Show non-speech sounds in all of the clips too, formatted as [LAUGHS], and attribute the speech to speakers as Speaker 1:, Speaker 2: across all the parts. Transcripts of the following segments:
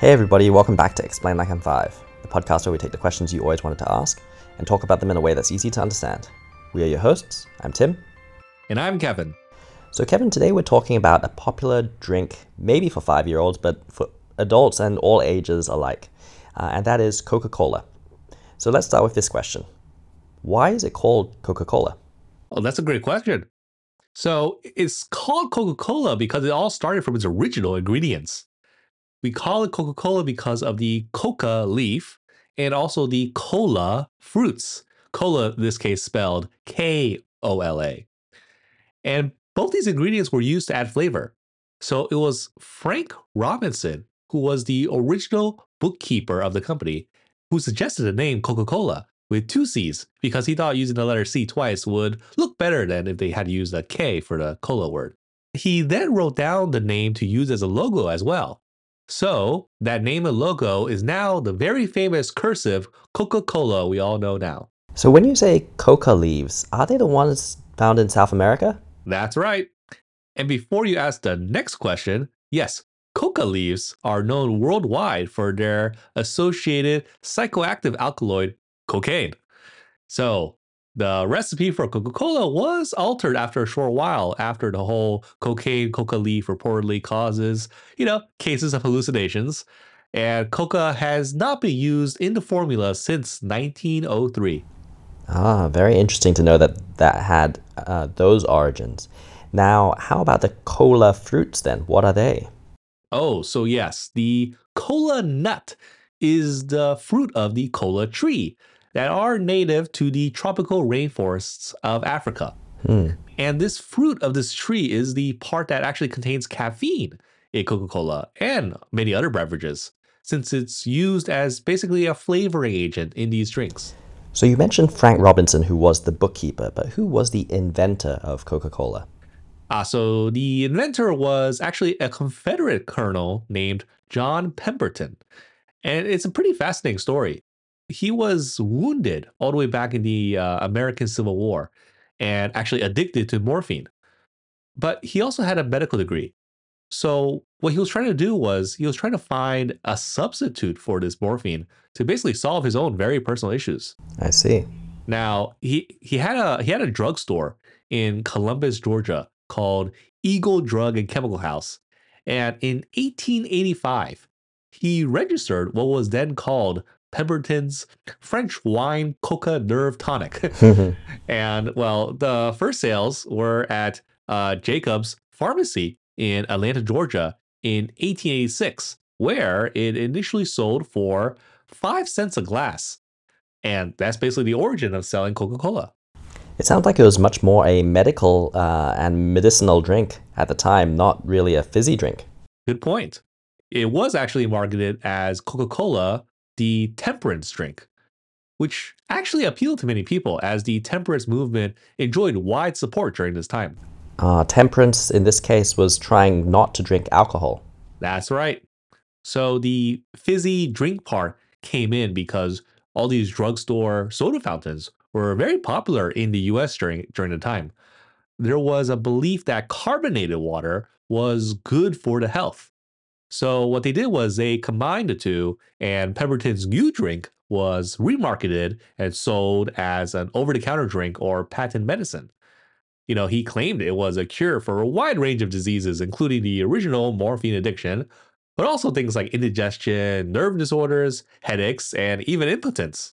Speaker 1: Hey, everybody, welcome back to Explain Like I'm Five, the podcast where we take the questions you always wanted to ask and talk about them in a way that's easy to understand. We are your hosts. I'm Tim.
Speaker 2: And I'm Kevin.
Speaker 1: So, Kevin, today we're talking about a popular drink, maybe for five year olds, but for adults and all ages alike, uh, and that is Coca Cola. So, let's start with this question Why is it called Coca Cola?
Speaker 2: Oh, that's a great question. So, it's called Coca Cola because it all started from its original ingredients. We call it Coca Cola because of the coca leaf and also the cola fruits. Cola, in this case, spelled K O L A. And both these ingredients were used to add flavor. So it was Frank Robinson, who was the original bookkeeper of the company, who suggested the name Coca Cola with two C's because he thought using the letter C twice would look better than if they had used a K for the cola word. He then wrote down the name to use as a logo as well. So that name and logo is now the very famous cursive Coca Cola we all know now.
Speaker 1: So, when you say coca leaves, are they the ones found in South America?
Speaker 2: That's right. And before you ask the next question, yes, coca leaves are known worldwide for their associated psychoactive alkaloid, cocaine. So, the recipe for Coca Cola was altered after a short while after the whole cocaine coca leaf reportedly causes, you know, cases of hallucinations. And coca has not been used in the formula since 1903.
Speaker 1: Ah, very interesting to know that that had uh, those origins. Now, how about the cola fruits then? What are they?
Speaker 2: Oh, so yes, the cola nut is the fruit of the cola tree that are native to the tropical rainforests of Africa.
Speaker 1: Hmm.
Speaker 2: And this fruit of this tree is the part that actually contains caffeine in Coca Cola and many other beverages, since it's used as basically a flavoring agent in these drinks.
Speaker 1: So, you mentioned Frank Robinson, who was the bookkeeper, but who was the inventor of Coca Cola?
Speaker 2: Ah, so the inventor was actually a Confederate colonel named John Pemberton. And it's a pretty fascinating story he was wounded all the way back in the uh, American Civil War and actually addicted to morphine. But he also had a medical degree. So, what he was trying to do was he was trying to find a substitute for this morphine to basically solve his own very personal issues.
Speaker 1: I see.
Speaker 2: Now, he he had a he had a drugstore in Columbus, Georgia called Eagle Drug and Chemical House. And in 1885, he registered what was then called Pemberton's French wine coca nerve tonic. [LAUGHS] [LAUGHS] and well, the first sales were at uh, Jacob's Pharmacy in Atlanta, Georgia in 1886, where it initially sold for five cents a glass. And that's basically the origin of selling Coca Cola.
Speaker 1: It sounds like it was much more a medical uh, and medicinal drink at the time, not really a fizzy drink.
Speaker 2: Good point. It was actually marketed as Coca Cola the temperance drink, which actually appealed to many people as the temperance movement enjoyed wide support during this time.
Speaker 1: Uh, temperance, in this case, was trying not to drink alcohol.
Speaker 2: That's right. So the fizzy drink part came in because all these drugstore soda fountains were very popular in the US during, during the time. There was a belief that carbonated water was good for the health. So what they did was they combined the two, and Pemberton's new drink was remarketed and sold as an over-the-counter drink or patent medicine. You know, he claimed it was a cure for a wide range of diseases, including the original morphine addiction, but also things like indigestion, nerve disorders, headaches, and even impotence.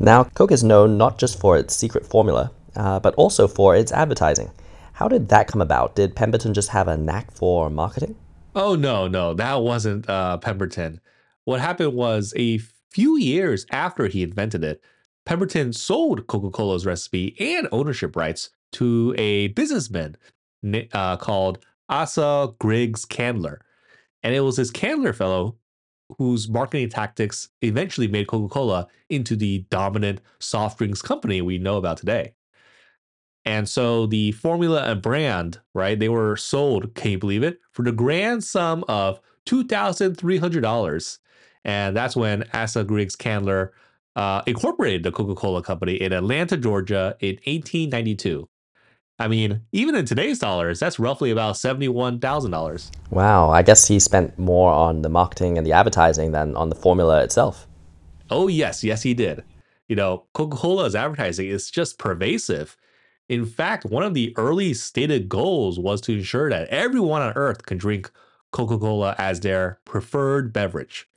Speaker 1: Now, Coke is known not just for its secret formula, uh, but also for its advertising. How did that come about? Did Pemberton just have a knack for marketing?
Speaker 2: Oh no, no, that wasn't uh, Pemberton. What happened was a few years after he invented it, Pemberton sold Coca-Cola's recipe and ownership rights to a businessman uh, called Asa Griggs Candler. And it was this Candler fellow whose marketing tactics eventually made Coca-Cola into the dominant soft drinks company we know about today. And so the formula and brand, right, they were sold, can you believe it, for the grand sum of $2,300. And that's when Asa Griggs Candler uh, incorporated the Coca Cola Company in Atlanta, Georgia in 1892. I mean, even in today's dollars, that's roughly about $71,000.
Speaker 1: Wow, I guess he spent more on the marketing and the advertising than on the formula itself.
Speaker 2: Oh, yes, yes, he did. You know, Coca Cola's advertising is just pervasive. In fact, one of the early stated goals was to ensure that everyone on earth can drink Coca Cola as their preferred beverage.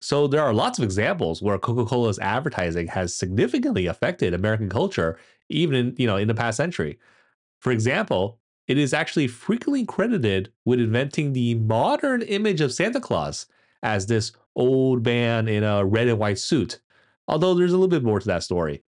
Speaker 2: So there are lots of examples where Coca-Cola's advertising has significantly affected American culture, even in, you know, in the past century. For example, it is actually frequently credited with inventing the modern image of Santa Claus as this old man in a red and white suit. Although there's a little bit more to that story.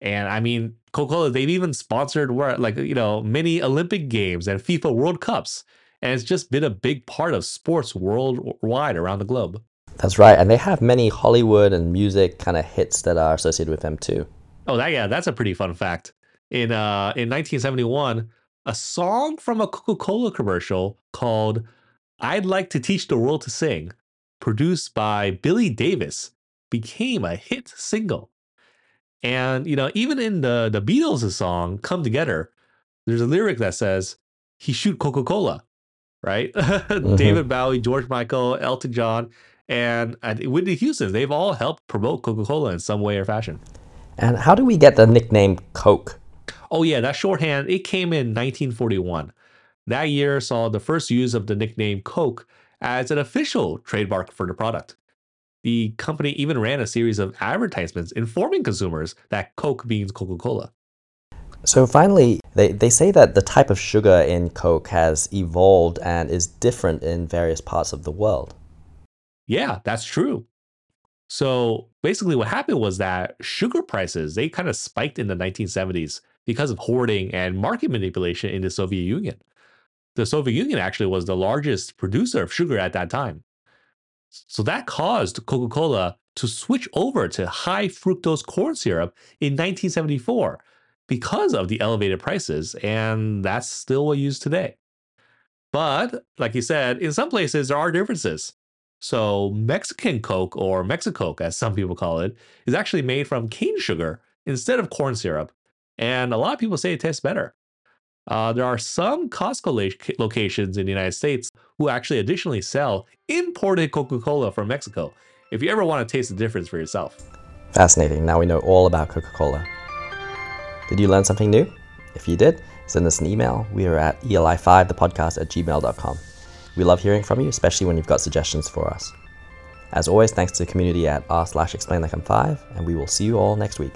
Speaker 2: And I mean, Coca-Cola, they've even sponsored like, you know, many Olympic games and FIFA World Cups. And it's just been a big part of sports worldwide around the globe.
Speaker 1: That's right, and they have many Hollywood and music kind of hits that are associated with them too.
Speaker 2: Oh, that yeah, that's a pretty fun fact. In uh in 1971, a song from a Coca-Cola commercial called "I'd Like to Teach the World to Sing," produced by Billy Davis, became a hit single. And you know, even in the the Beatles' song "Come Together," there's a lyric that says, "He shoot Coca-Cola." Right? [LAUGHS] mm-hmm. David Bowie, George Michael, Elton John, and Whitney Houston. They've all helped promote Coca Cola in some way or fashion.
Speaker 1: And how do we get the nickname Coke?
Speaker 2: Oh, yeah, that shorthand, it came in 1941. That year saw the first use of the nickname Coke as an official trademark for the product. The company even ran a series of advertisements informing consumers that Coke means Coca Cola.
Speaker 1: So finally, they, they say that the type of sugar in Coke has evolved and is different in various parts of the world.
Speaker 2: Yeah, that's true. So basically, what happened was that sugar prices they kind of spiked in the 1970s because of hoarding and market manipulation in the Soviet Union. The Soviet Union actually was the largest producer of sugar at that time. So that caused Coca Cola to switch over to high fructose corn syrup in 1974 because of the elevated prices, and that's still what used today. But like you said, in some places there are differences. So Mexican Coke, or Mexicoke as some people call it, is actually made from cane sugar instead of corn syrup. And a lot of people say it tastes better. Uh, there are some Costco locations in the United States who actually additionally sell imported Coca Cola from Mexico if you ever want to taste the difference for yourself.
Speaker 1: Fascinating. Now we know all about Coca Cola. Did you learn something new? If you did, send us an email. We are at eli5thepodcast at gmail.com. We love hearing from you, especially when you've got suggestions for us. As always, thanks to the community at r slash explain like I'm five, and we will see you all next week.